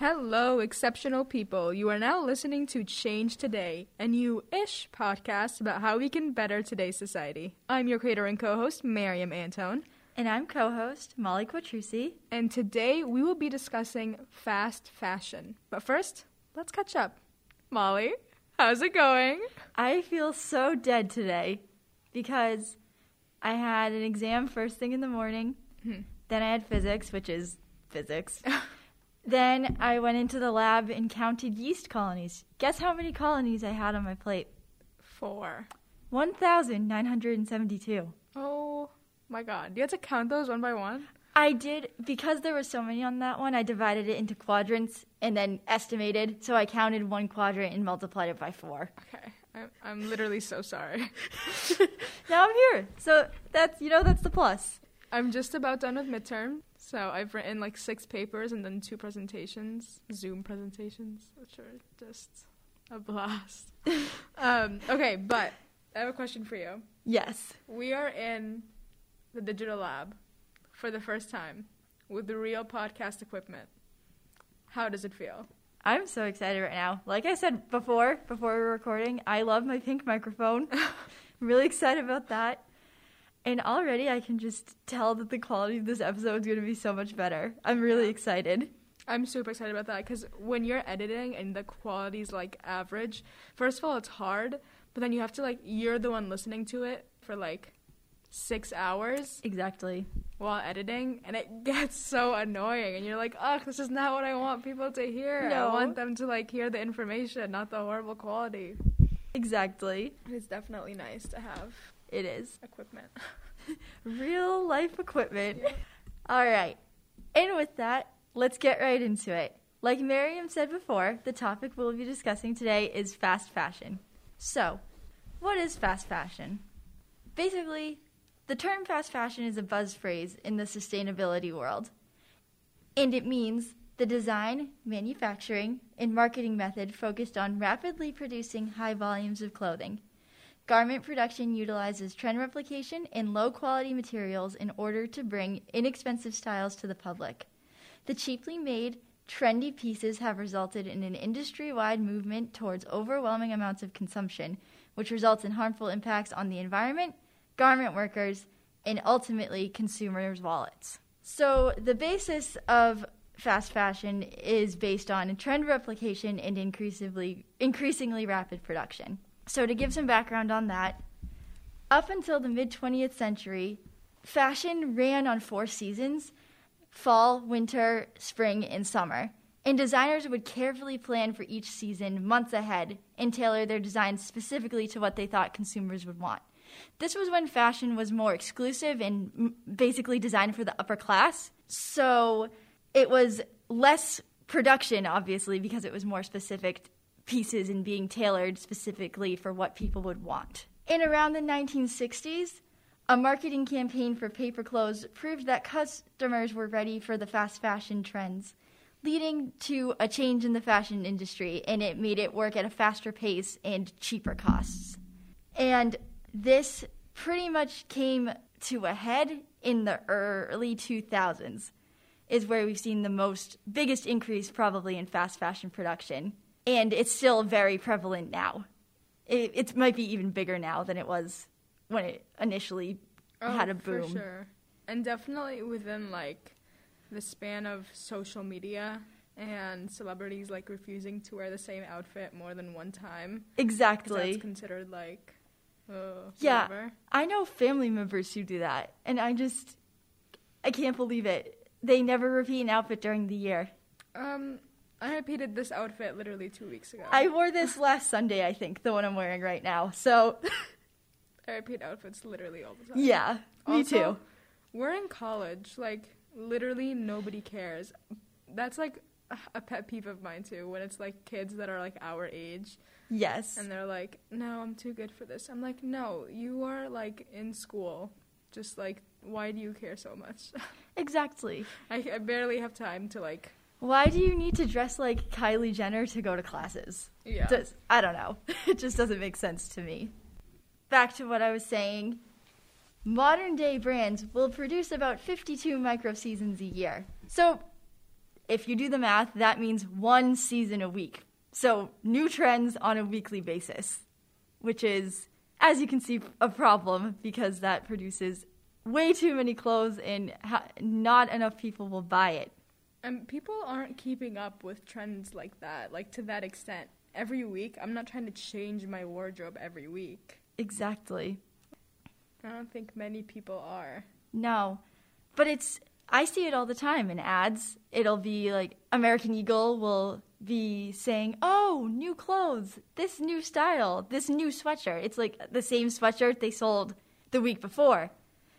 Hello, exceptional people. You are now listening to Change Today, a new ish podcast about how we can better today's society. I'm your creator and co host, Miriam Antone. And I'm co host Molly Quattrucci. And today we will be discussing fast fashion. But first, let's catch up. Molly, how's it going? I feel so dead today because I had an exam first thing in the morning. Hmm. Then I had physics, which is physics. then I went into the lab and counted yeast colonies. Guess how many colonies I had on my plate? Four. 1,972. Oh my god. Do you have to count those one by one? I did, because there were so many on that one, I divided it into quadrants and then estimated. So I counted one quadrant and multiplied it by four. Okay. I'm, I'm literally so sorry. now I'm here. So that's, you know, that's the plus. I'm just about done with midterm. So I've written like six papers and then two presentations, Zoom presentations, which are just a blast. um, okay, but I have a question for you. Yes. We are in the digital lab for the first time with the real podcast equipment. How does it feel? I'm so excited right now. Like I said before, before we were recording, I love my pink microphone. I'm really excited about that. And already I can just tell that the quality of this episode is going to be so much better. I'm really Yeah. excited. I'm super excited about that because when you're editing and the quality's like average, first of all, it's hard, but then you have to like, you're the one listening to it for like six hours Exactly. while editing, and it gets so annoying. And you're like, ugh, this is not what I want people to hear. No. I want them to like hear the information, not the horrible quality. Exactly. It's definitely nice to have It is. equipment. Real life equipment. Yeah. All right. And with that, let's get right into it. Like Miriam said before, the topic we'll be discussing today is fast fashion. So, what is fast fashion? Basically, the term fast fashion is a buzz phrase in the sustainability world. And it means the design, manufacturing, and marketing method focused on rapidly producing high volumes of clothing. Garment production utilizes trend replication and low quality materials in order to bring inexpensive styles to the public. The cheaply made, trendy pieces have resulted in an industry wide movement towards overwhelming amounts of consumption, which results in harmful impacts on the environment, garment workers, and ultimately consumers' wallets. So, the basis of fast fashion is based on trend replication and increasingly, increasingly rapid production. So, to give some background on that, up until the mid 20th century, fashion ran on four seasons fall, winter, spring, and summer. And designers would carefully plan for each season months ahead and tailor their designs specifically to what they thought consumers would want. This was when fashion was more exclusive and basically designed for the upper class. So it was less production, obviously, because it was more specific pieces and being tailored specifically for what people would want. In around the 1960s, a marketing campaign for paper clothes proved that customers were ready for the fast fashion trends, leading to a change in the fashion industry, and it made it work at a faster pace and cheaper costs. And this pretty much came to a head in the early 2000s, is where we've seen the most biggest increase probably in fast fashion production. And it's still very prevalent now. It, it might be even bigger now than it was when it initially had a boom. Oh, For sure. And definitely within like the span of social media and celebrities like refusing to wear the same outfit more than one time. Exactly. that's considered like uh, Yeah. whatever. I know family members who do that, and I just I can't believe it. They never repeat an outfit during the year. Um I repeated this outfit literally two weeks ago. I wore this last Sunday, I think, the one I'm wearing right now. So, I repeat outfits literally all the time. yeah, me Also, too. We're in college. Like, literally nobody cares. That's like a- a pet peeve of mine too. When it's like kids that are like our age Yes. and they're like, "No, I'm too good for this." I'm like, "No, you are like in school. Just like, why do you care so much?" Exactly. I, I barely have time to like. Why do you need to dress like Kylie Jenner to go to classes? Yeah. Does, I don't know. It just doesn't make sense to me. Back to what I was saying. Modern day brands will produce about 52 micro seasons a year. So if you do the math, that means one season a week. So new trends on a weekly basis, which is, as you can see, a problem because that produces way too many clothes and ha- not enough people will buy it. And people aren't keeping up with trends like that, like to that extent. Every week, I'm not trying to change my wardrobe every week. Exactly. I don't think many people are. No. But it's I see it all the time in ads. It'll be like American Eagle will be saying, "Oh, new clothes, this new style, this new sweatshirt." It's like the same sweatshirt they sold the week before,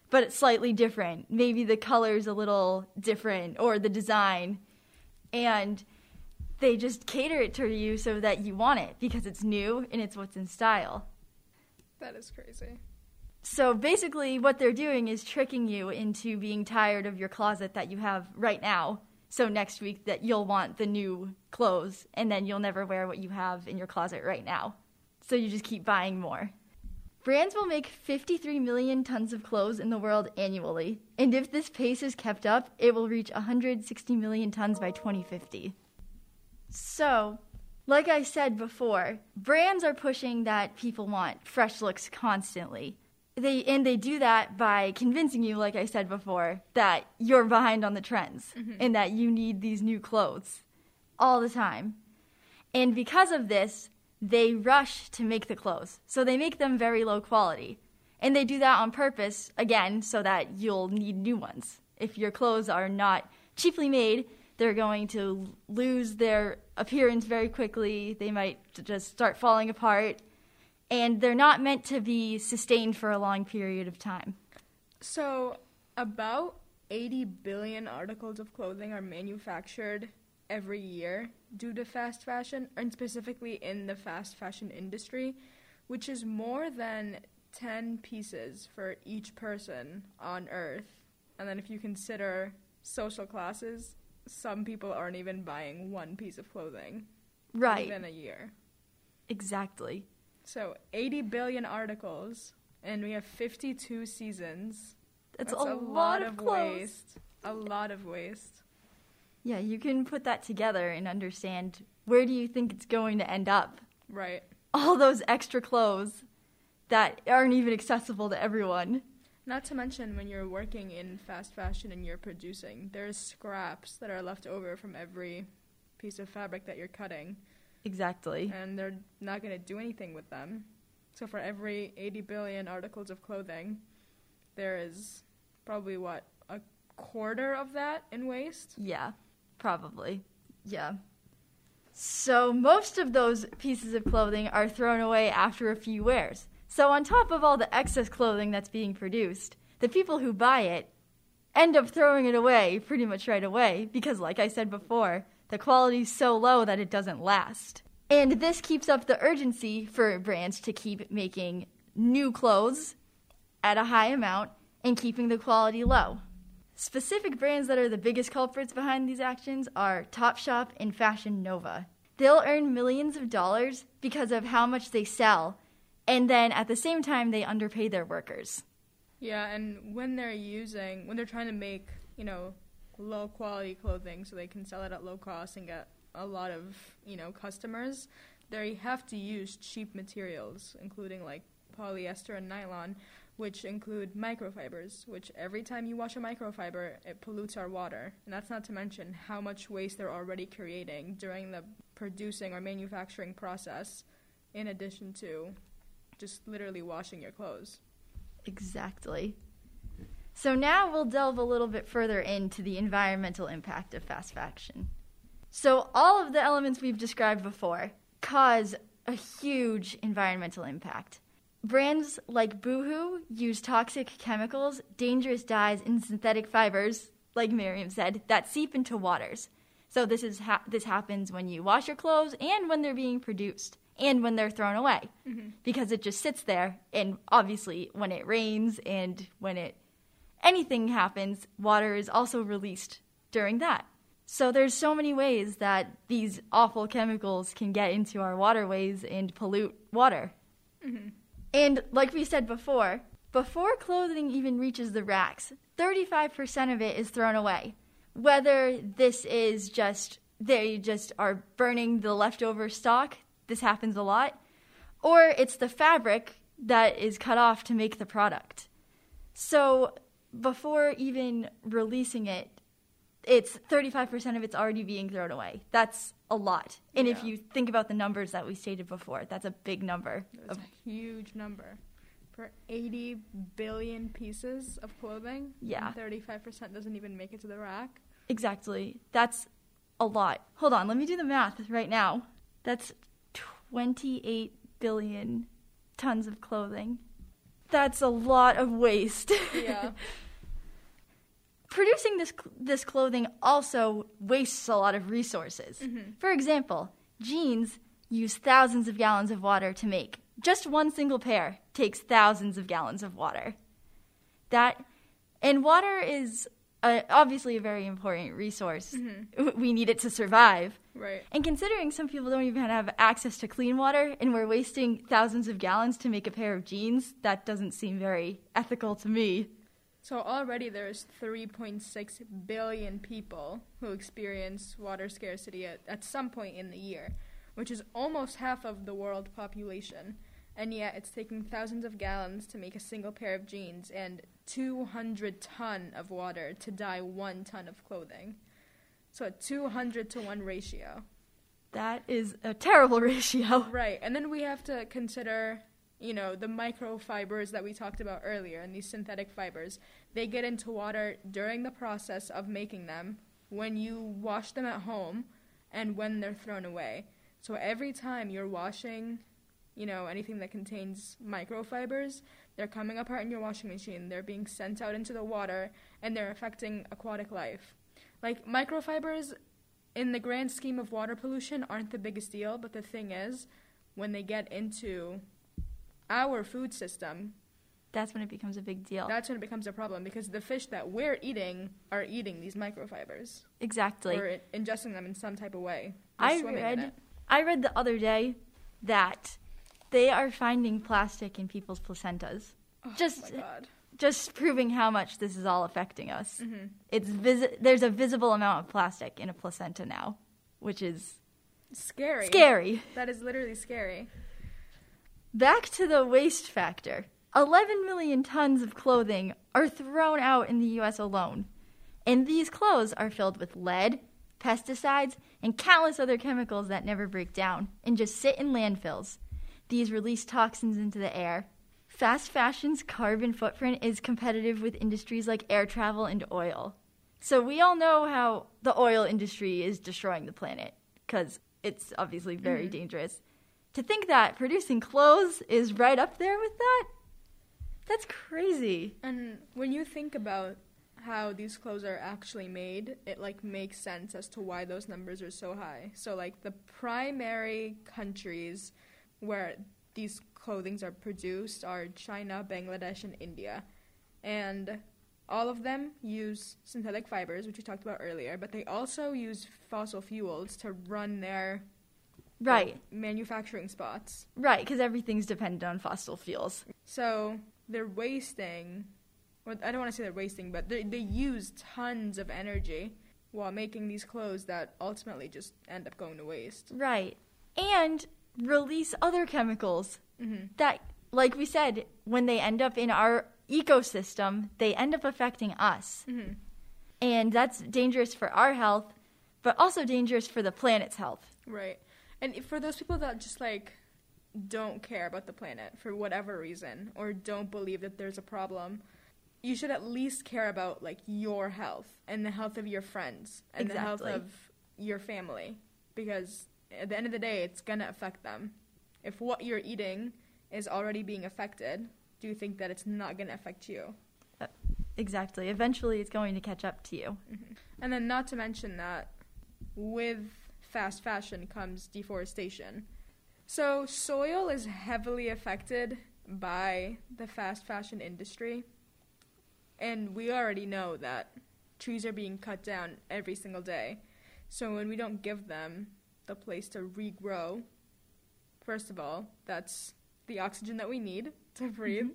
but it's slightly different. Maybe the color's a little different or the design. And they just cater it to you so that you want it because it's new and it's what's in style. That is crazy. So basically, what they're doing is tricking you into being tired of your closet that you have right now. So next week, that you'll want the new clothes, and then you'll never wear what you have in your closet right now. So you just keep buying more. Brands will make 53 million tons of clothes in the world annually, and if this pace is kept up, it will reach 160 million tons by 2050. So, like I said before, brands are pushing that people want fresh looks constantly they and they do that by convincing you like i said before that you're behind on the trends mm-hmm. and that you need these new clothes all the time and because of this they rush to make the clothes. So they make them very low quality. And they do that on purpose again so that you'll need new ones. If your clothes are not cheaply made they're going to lose their appearance very quickly. They might just start falling apart. And they're not meant to be sustained for a long period of time. So, about 80 billion articles of clothing are manufactured every year due to fast fashion, and specifically in the fast fashion industry, which is more than 10 pieces for each person on Earth. And then, if you consider social classes, some people aren't even buying one piece of clothing. Right. Even a year. Exactly. So 80 billion articles, and we have 52 seasons. That's, That's a, a, lot, lot of, waste. A lot of waste. Yeah, you can put that together and understand where do you think it's going to end up. Right. All those extra clothes that aren't even accessible to everyone. Not to mention when you're working in fast fashion and you're producing, there's scraps that are left over from every piece of fabric that you're cutting. Exactly. And they're not going to do anything with them. So for every 80 billion articles of clothing, there is probably what a quarter of that in waste? Yeah, probably. Yeah. So most of those pieces of clothing are thrown away after a few wears. So on top of all the excess clothing that's being produced, the people who buy it end up throwing it away pretty much right away because like I said before, the quality's so low that it doesn't last. And this keeps up the urgency for brands to keep making new clothes at a high amount and keeping the quality low. Specific brands that are the biggest culprits behind these actions are Topshop and Fashion Nova. They'll earn millions of dollars because of how much they sell, and then at the same time, they underpay their workers. Yeah, and when they're using, when they're trying to make, you know, low quality clothing so they can sell it at low cost and get a lot of you know customers they have to use cheap materials including like polyester and nylon which include microfibers which every time you wash a microfiber it pollutes our water and that's not to mention how much waste they're already creating during the producing or manufacturing process in addition to just literally washing your clothes exactly so now we'll delve a little bit further into the environmental impact of fast fashion. So all of the elements we've described before cause a huge environmental impact. Brands like Boohoo use toxic chemicals, dangerous dyes, and synthetic fibers, like Miriam said, that seep into waters. So this is ha- this happens when you wash your clothes and when they're being produced and when they're thrown away mm-hmm. because it just sits there and obviously when it rains and when it anything happens, water is also released during that. So there's so many ways that these awful chemicals can get into our waterways and pollute water. Mm-hmm. And like we said before, before clothing even reaches the racks, 35% of it is thrown away. Whether this is just they just are burning the leftover stock, this happens a lot, or it's the fabric that is cut off to make the product. So before even releasing it, it's 35% of it's already being thrown away. That's a lot. And if you think about the numbers that we stated before, that's a big number. That's Of, a huge number. For 80 billion pieces of clothing, Yeah. 35% doesn't even make it to the rack. exactly. That's a lot. Hold on, let me do the math right now. That's 28 billion tons of clothing. That's a lot of waste. Yeah. Producing this this clothing also wastes a lot of resources. Mhm. For example, jeans use thousands of gallons of water to make. Just one single pair takes thousands of gallons of water. That and water is uh, obviously a very important resource. We need it to survive. Right. And considering some people don't even have access to clean water and we're wasting thousands of gallons to make a pair of jeans, that doesn't seem very ethical to me. So already there's 3.6 billion people who experience water scarcity at, at some point in the year, which is almost half of the world population. And yet it's taking thousands of gallons to make a single pair of jeans and 200 ton of water to dye 1 ton of clothing. So a 200 to 1 ratio. That is a terrible ratio. Right. And then we have to consider, you know, the microfibers that we talked about earlier and these synthetic fibers. They get into water during the process of making them, when you wash them at home, and when they're thrown away. So every time you're washing, you know, anything that contains microfibers, they're coming apart in your washing machine. They're being sent out into the water and they're affecting aquatic life. Like microfibers in the grand scheme of water pollution aren't the biggest deal, but the thing is, when they get into our food system, That's when it becomes a big deal. that's when it becomes a problem because the fish that we're eating are eating these microfibers exactly. or ingesting them in some type of way. They're I read I read the other day that they are finding plastic in people's placentas. Oh just- my god. Just proving how much this is all affecting us. hmm It's visi- there's a visible amount of plastic in a placenta now, which is Scary. scary. That is literally scary. Back to the waste factor. 11 million tons of clothing are thrown out in the US alone. And these clothes are filled with lead, pesticides, and countless other chemicals that never break down and just sit in landfills. These release toxins into the air. Fast fashion's carbon footprint is competitive with industries like air travel and oil. So we all know how the oil industry is destroying the planet because it's obviously very Mhm. dangerous. To think that producing clothes is right up there with that, that's crazy. And when you think about how these clothes are actually made, it like makes sense as to why those numbers are so high. So like the primary countries where these clothings are produced are China, Bangladesh, and India. And all of them use synthetic fibers, which we talked about earlier, but they also use fossil fuels to run their Right, manufacturing spots. right, because everything's dependent on fossil fuels. So they're wasting, or I don't want to say they're wasting, but they, they use tons of energy while making these clothes that ultimately just end up going to waste. Right. And release other chemicals hmm that, like we said, when they end up in our ecosystem, they end up affecting us. hmm And that's dangerous for our health, but also dangerous for the planet's health. Right. And for those people that just like don't care about the planet for whatever reason or don't believe that there's a problem, you should at least care about like your health and the health of your friends and the health of your family because at the end of the day it's going to affect them. If what you're eating is already being affected, do you think that it's not going to affect you? Uh, exactly. Eventually, it's going to catch up to you. Mm-hmm. And then, not to mention that with fast fashion comes deforestation. So, soil is heavily affected by the fast fashion industry. And we already know that trees are being cut down every single day. So, when we don't give them the place to regrow, first of all, that's the oxygen that we need to mm-hmm. breathe.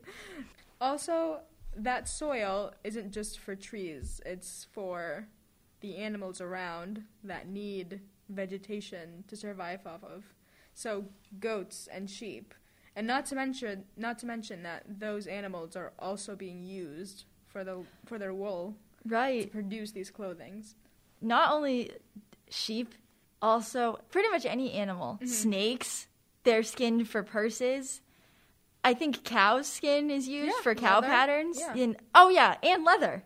Also, that soil isn't just for trees, it's for the animals around that need vegetation to survive off of. So goats and sheep. And not to mention not to mention that those animals are also being used for the for their wool to Right. produce these clothings. Not only sheep, also pretty much any animal. Mhm. Snakes, they're skinned for purses. I think cow skin is used Yeah, for cow leather, patterns. yeah. And- oh yeah, and leather.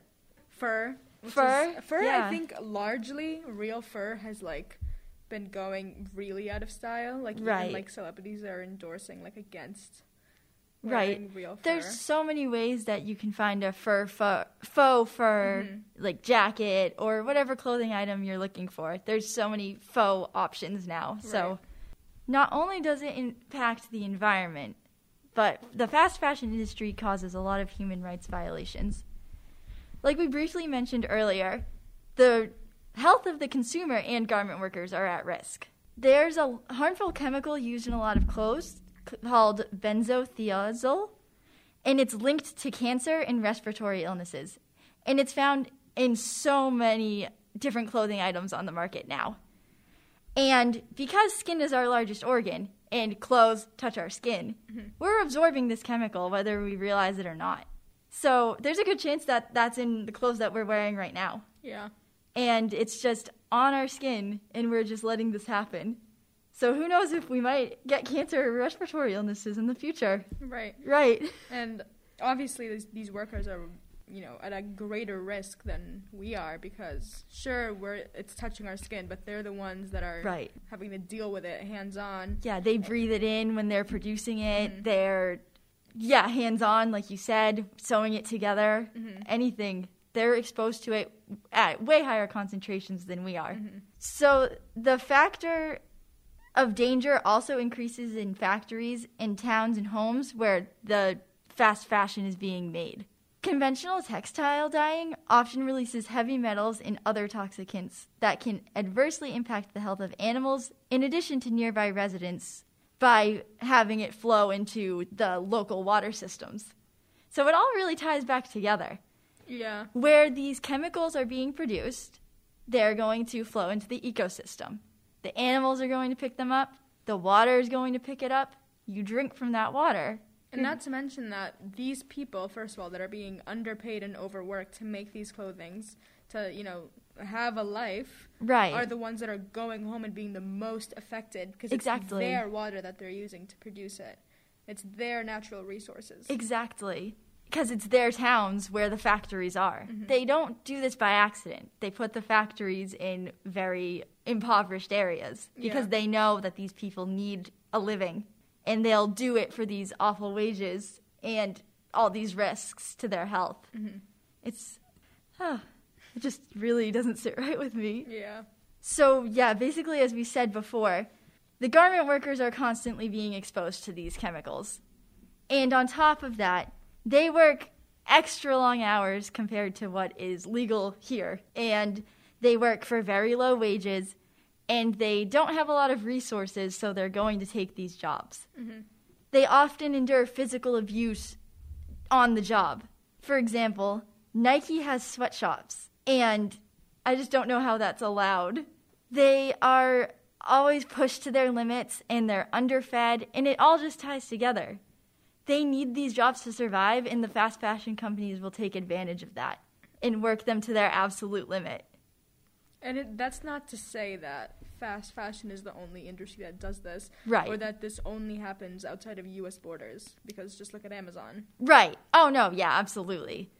Fur. Fur, is- fur yeah. I think largely real fur has like been going really out of style. Like Right. even like celebrities are endorsing like against Right. real fur. There's so many ways that you can find a fur, fur faux fur, Mhm. like jacket or whatever clothing item you're looking for. There's so many faux options now. So not only does it impact the environment, but the fast fashion industry causes a lot of human rights violations. Like we briefly mentioned earlier, the health of the consumer and garment workers are at risk. There's a harmful chemical used in a lot of clothes called benzothiazole, and it's linked to cancer and respiratory illnesses. And it's found in so many different clothing items on the market now. And because skin is our largest organ and clothes touch our skin, mm-hmm. we're absorbing this chemical whether we realize it or not. So there's a good chance that that's in the clothes that we're wearing right now. yeah. And it's just on our skin and we're just letting this happen. So who knows if we might get cancer or respiratory illnesses in the future. Right. Right. And obviously, these, these workers are, you know, at a greater risk than we are because sure, we're it's touching our skin, but they're the ones that are Right. having to deal with it hands on. Yeah, they breathe it in when they're producing it. Mhm. They're, yeah, hands on, like you said, sewing it together, Mhm. anything. They're exposed to it at way higher concentrations than we are. Mhm. So the factor of danger also increases in factories, in towns, and homes where the fast fashion is being made. Conventional textile dyeing often releases heavy metals and other toxicants that can adversely impact the health of animals in addition to nearby residents by having it flow into the local water systems. So it all really ties back together Yeah. where these chemicals are being produced, they're going to flow into the ecosystem. The animals are going to pick them up, the water is going to pick it up. You drink from that water. And not to mention that these people, first of all, that are being underpaid and overworked to make these clothings, to, you know, have a life, Right. are the ones that are going home and being the most affected because Exactly. it's their water that they're using to produce it. It's their natural resources. exactly. Because it's their towns where the factories are. Mhm. They don't do this by accident. They put the factories in very impoverished areas because Yeah. they know that these people need a living and they'll do it for these awful wages and all these risks to their health. Mhm. It's, huh, it just really doesn't sit right with me. Yeah. So, yeah, basically, as we said before, the garment workers are constantly being exposed to these chemicals. And on top of that, they work extra long hours compared to what is legal here. And they work for very low wages, and they don't have a lot of resources, so they're going to take these jobs. Mhm. They often endure physical abuse on the job. For example, Nike has sweatshops, and I just don't know how that's allowed. They are always pushed to their limits and they're underfed, and it all just ties together. They need these jobs to survive, and the fast fashion companies will take advantage of that and work them to their absolute limit. And it, that's not to say that fast fashion is the only industry that does this, Right. or that this only happens outside of U.S. borders. Because just look at Amazon. Right. Oh, no, yeah, absolutely.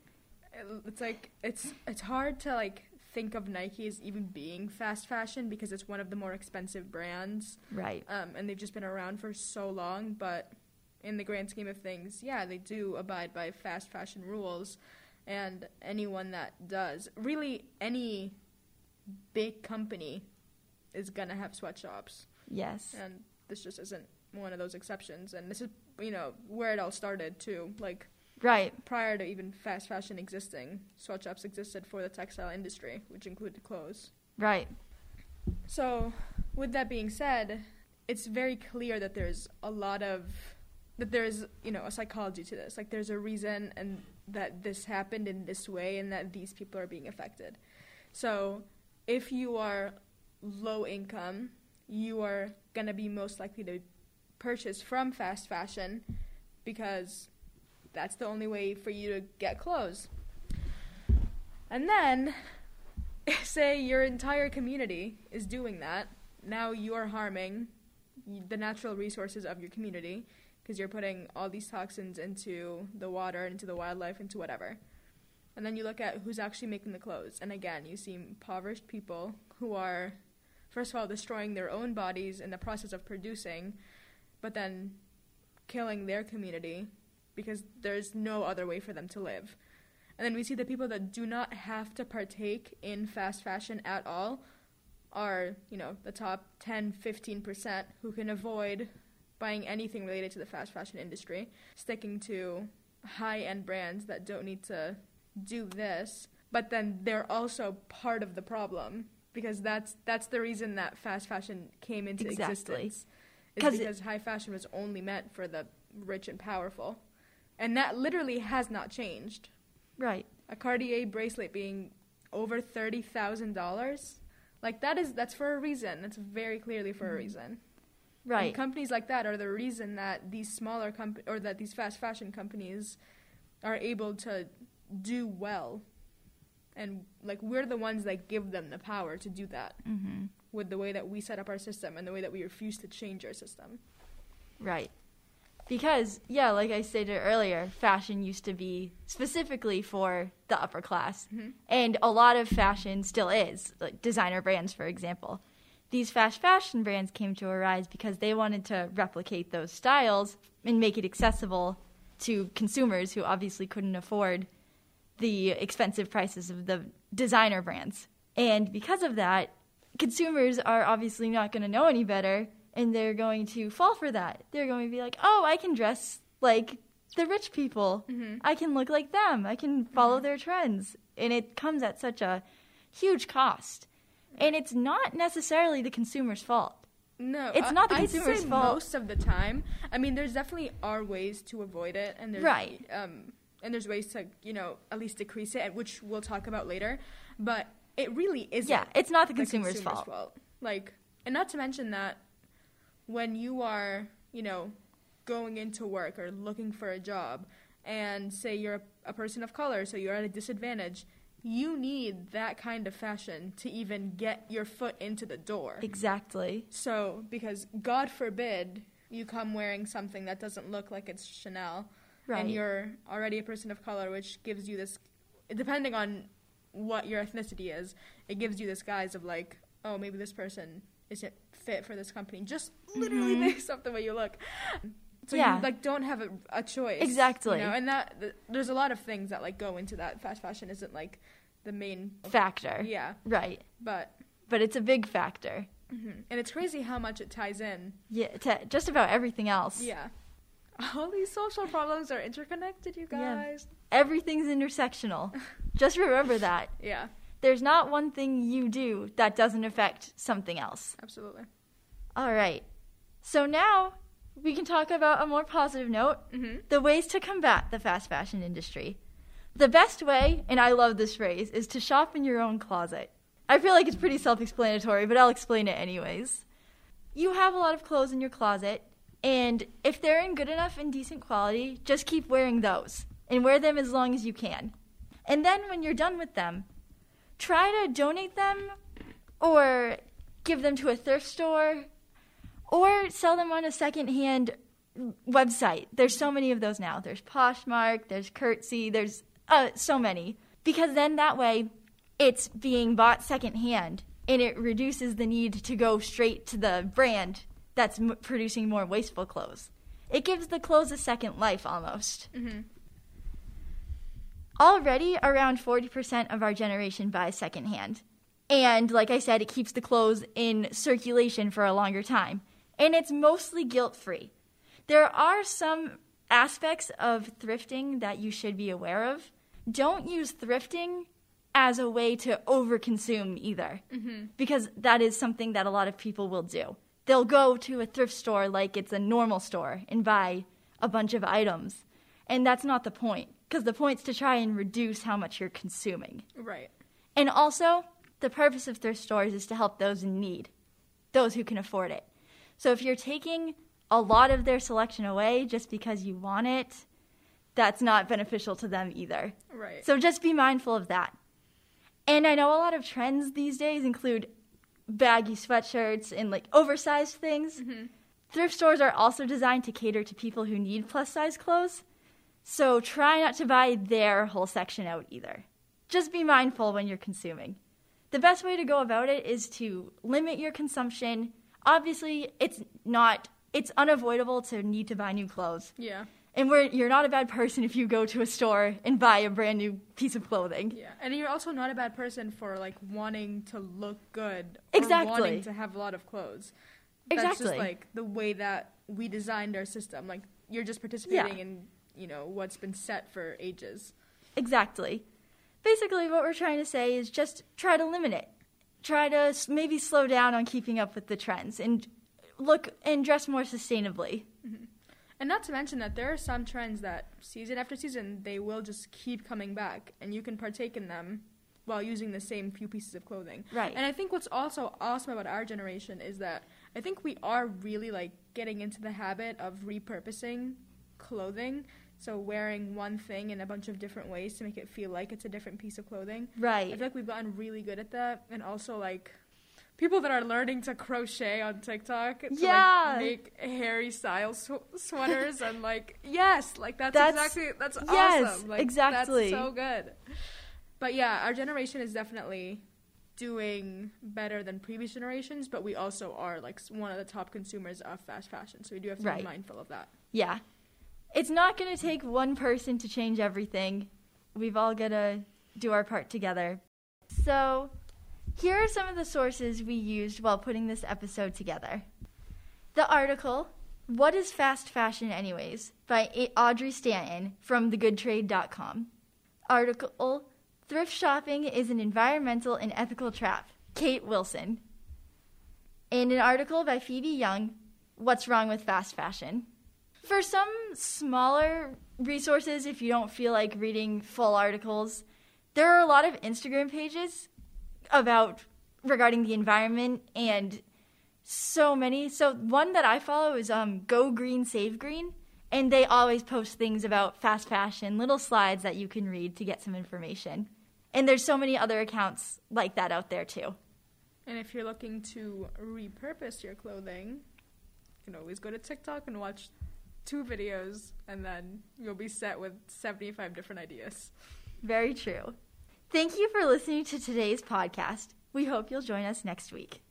It's like it's it's hard to like think of Nike as even being fast fashion because it's one of the more expensive brands, Right. um, and they've just been around for so long. But in the grand scheme of things, yeah, they do abide by fast fashion rules, and anyone that does, really any big company, is gonna have sweatshops. Yes. and this just isn't one of those exceptions and this is you know where it all started too like Right. prior to even fast fashion existing sweatshops existed for the textile industry which included clothes Right. so with that being said it's very clear that there's a lot of that there's you know a psychology to this. Like there's a reason and that this happened in this way and that these people are being affected. So if you are low income, you are going to be most likely to purchase from fast fashion because that's the only way for you to get clothes. And then, say your entire community is doing that, now you are harming the natural resources of your community because you're putting all these toxins into the water, into the wildlife, into whatever. And then you look at who's actually making the clothes. And again, you see impoverished people who are, first of all, destroying their own bodies in the process of producing, but then killing their community because there's no other way for them to live. And then we see the people that do not have to partake in fast fashion at all are, you know, the top 10, 15% who can avoid buying anything related to the fast fashion industry, sticking to high end brands that don't need to do this, but then they're also part of the problem because that's that's the reason that fast fashion came into Exactly. existence. Is 'Cause it- because high fashion was only meant for the rich and powerful. And that literally has not changed. Right. A Cartier bracelet being over thirty thousand dollars, like that is that's for a reason. That's very clearly for a mm-hmm. reason. And Right. companies like that are the reason that these smaller comp- or that these fast fashion companies are able to do well. And like we're the ones that give them the power to do that hmm with the way that we set up our system and the way that we refuse to change our system. Right. Because, yeah, like I stated earlier, fashion used to be specifically for the upper class. Mhm. And a lot of fashion still is, like designer brands, for example. These fast fashion brands came to arise because they wanted to replicate those styles and make it accessible to consumers who obviously couldn't afford the expensive prices of the designer brands. And because of that, consumers are obviously not going to know any better and they're going to fall for that. They're going to be like, oh, I can dress like the rich people. Mhm. I can look like them. I can follow their trends. And it comes at such a huge cost. And it's not necessarily the consumer's fault. No, It's I- not the I'd consumer's say fault. Most of the time, I mean, there's definitely are ways to avoid it, and there's Right. um, and there's ways to you know at least decrease it, which we'll talk about later. But it really isn't. Yeah, it's not the the consumer's, fault. Like, and not to mention that when you are, you know, going into work or looking for a job, and say you're a, a person of color, so you're at a disadvantage, you need that kind of fashion to even get your foot into the door. Exactly. So, because God forbid you come wearing something that doesn't look like it's Chanel, Right. and you're already a person of color, which gives you this, depending on what your ethnicity is, it gives you this guise of like, oh, maybe this person isn't fit for this company, just literally Mhm. based off the way you look. So Yeah. you like don't have a, a choice. Exactly. You know, and that th- there's a lot of things that like go into that. Fast fashion isn't like the main. Factor. Yeah, Right. but But it's a big factor. mhm. and it's crazy how much it ties in Yeah, to just about everything else. Yeah. All these social problems are interconnected, you guys. Yeah. guys. Everything's intersectional. just remember that. Yeah, There's not one thing you do that doesn't affect something else. absolutely. All right. So now we can talk about a more positive note Mm-hmm. the ways to combat the fast fashion industry. The best way, and I love this phrase, is to shop in your own closet. I feel like it's pretty self explanatory, but I'll explain it anyways. You have a lot of clothes in your closet, and if they're in good enough and decent quality, just keep wearing those and wear them as long as you can. And then when you're done with them, try to donate them or give them to a thrift store or sell them on a secondhand website. There's so many of those now. There's Poshmark, there's Curtsy, there's uh, so many. Because then that way it's being bought secondhand and it reduces the need to go straight to the brand that's m- producing more wasteful clothes. It gives the clothes a second life almost. Mm-hmm. Already, around 40% of our generation buys secondhand. And like I said, it keeps the clothes in circulation for a longer time. And it's mostly guilt free. There are some aspects of thrifting that you should be aware of. Don't use thrifting as a way to overconsume either, Mm-hmm. because that is something that a lot of people will do. They'll go to a thrift store like it's a normal store and buy a bunch of items. And that's not the point, because the point's to try and reduce how much you're consuming. Right. And also, the purpose of thrift stores is to help those in need, those who can afford it. So if you're taking a lot of their selection away just because you want it, that's not beneficial to them either. Right. So just be mindful of that. And I know a lot of trends these days include baggy sweatshirts and like oversized things. Mm-hmm. Thrift stores are also designed to cater to people who need plus size clothes. So try not to buy their whole section out either. Just be mindful when you're consuming. The best way to go about it is to limit your consumption. Obviously, it's not it's unavoidable to need to buy new clothes. yeah. And we're, you're not a bad person if you go to a store and buy a brand new piece of clothing. Yeah, and you're also not a bad person for like wanting to look good. Exactly. Wanting to have a lot of clothes. That's Exactly. just like the way that we designed our system. Like you're just participating in you know what's been set for ages. Exactly. Basically, what we're trying to say is just try to limit it. Try to maybe slow down on keeping up with the trends and look and dress more sustainably. Mm-hmm. And not to mention that there are some trends that season after season they will just keep coming back, and you can partake in them while using the same few pieces of clothing. Right. And I think what's also awesome about our generation is that I think we are really like getting into the habit of repurposing clothing. So wearing one thing in a bunch of different ways to make it feel like it's a different piece of clothing. Right. I feel like we've gotten really good at that, and also like people that are learning to crochet on TikTok to Yeah. like, make Harry Styles sw- sweaters and like yes, like that's, That's- exactly that's yes, awesome. Like, exactly. That's so good. But yeah, our generation is definitely doing better than previous generations, but we also are like one of the top consumers of fast fashion, so we do have to Right. be mindful of that. Yeah. It's not going to take one person to change everything. We've all got to do our part together. So, here are some of the sources we used while putting this episode together. The article, What is Fast Fashion Anyways? by Audrey Stanton from thegoodtrade.com. Article, Thrift Shopping is an Environmental and Ethical Trap, Kate Wilson. And an article by Phoebe Young, What's Wrong with Fast Fashion? For some smaller resources, if you don't feel like reading full articles, there are a lot of Instagram pages about regarding the environment and so many. So one that I follow is um, Go Green Save Green, and they always post things about fast fashion, little slides that you can read to get some information. And there's so many other accounts like that out there too. And if you're looking to repurpose your clothing, you can always go to TikTok and watch two videos, and then you'll be set with 75 different ideas. Very true. Thank you for listening to today's podcast. We hope you'll join us next week.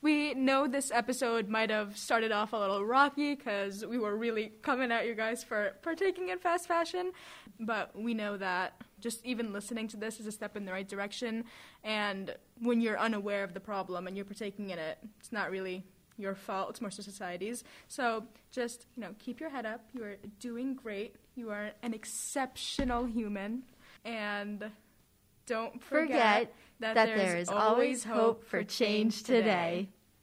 We know this episode might have started off a little rocky because we were really coming at you guys for partaking in fast fashion, but we know that just even listening to this is a step in the right direction. And when you're unaware of the problem and you're partaking in it, it's not really your fault, it's more so society's. So just, you know, keep your head up. You are doing great. You are an exceptional human. And don't forget, Forget that there is always hope for change today.